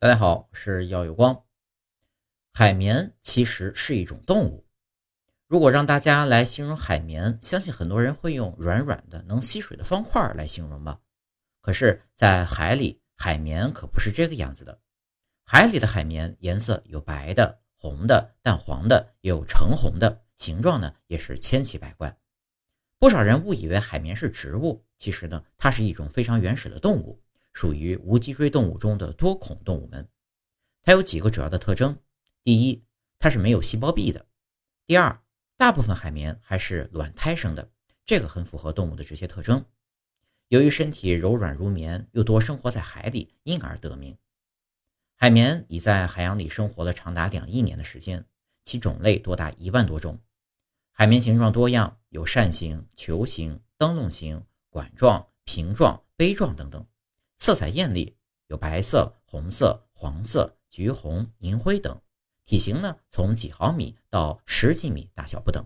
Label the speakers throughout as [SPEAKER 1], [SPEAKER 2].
[SPEAKER 1] 大家好，我是耀有光。海绵其实是一种动物。如果让大家来形容海绵，相信很多人会用软软的、能吸水的方块来形容吧。可是，在海里，海绵可不是这个样子的。海里的海绵颜色有白的、红的、淡黄的，也有橙红的，形状呢也是千奇百怪。不少人误以为海绵是植物，其实呢，它是一种非常原始的动物。属于无脊椎动物中的多孔动物门，它有几个主要的特征：第一，它是没有细胞壁的；第二，大部分海绵还是卵胎生的，这个很符合动物的这些特征。由于身体柔软如棉，又多生活在海底，因而得名。海绵已在海洋里生活了长达两亿年的时间，其种类多达一万多种。海绵形状多样，有扇形、球形、灯笼形、管状、瓶状、杯状等等。色彩艳丽，有白色、红色、黄色、橘红、银灰等。体型呢，从几毫米到十几米，大小不等。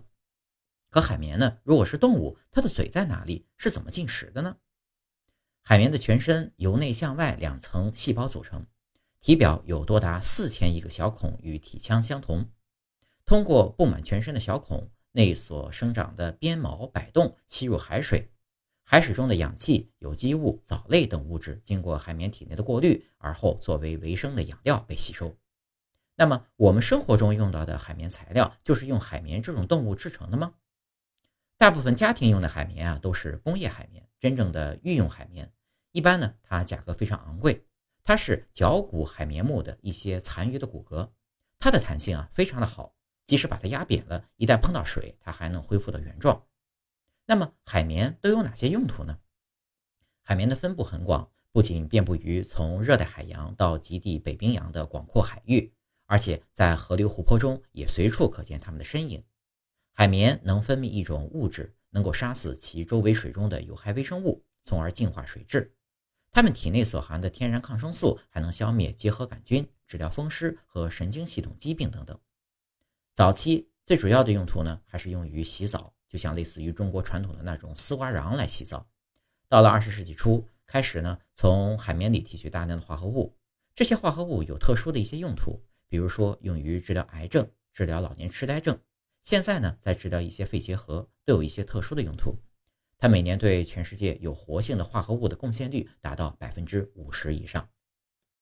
[SPEAKER 1] 可海绵呢，如果是动物，它的嘴在哪里？是怎么进食的呢？海绵的全身由内向外两层细胞组成，体表有多达四千亿个小孔，与体腔相同。通过布满全身的小孔内所生长的鞭毛摆动，吸入海水。海水中的氧气、有机物、藻类等物质经过海绵体内的过滤，而后作为维生的养料被吸收。那么，我们生活中用到的海绵材料就是用海绵这种动物制成的吗？大部分家庭用的海绵啊，都是工业海绵。真正的御用海绵，一般呢，它价格非常昂贵。它是绞骨海绵木的一些残余的骨骼，它的弹性啊非常的好，即使把它压扁了，一旦碰到水，它还能恢复到原状。那么海绵都有哪些用途呢？海绵的分布很广，不仅遍布于从热带海洋到极地北冰洋的广阔海域，而且在河流、湖泊中也随处可见它们的身影。海绵能分泌一种物质，能够杀死其周围水中的有害微生物，从而净化水质。它们体内所含的天然抗生素还能消灭结核杆菌，治疗风湿和神经系统疾病等等。早期最主要的用途呢，还是用于洗澡。就像类似于中国传统的那种丝瓜瓤来洗澡。到了二十世纪初，开始呢从海绵里提取大量的化合物，这些化合物有特殊的一些用途，比如说用于治疗癌症、治疗老年痴呆症，现在呢在治疗一些肺结核，都有一些特殊的用途。它每年对全世界有活性的化合物的贡献率达到百分之五十以上。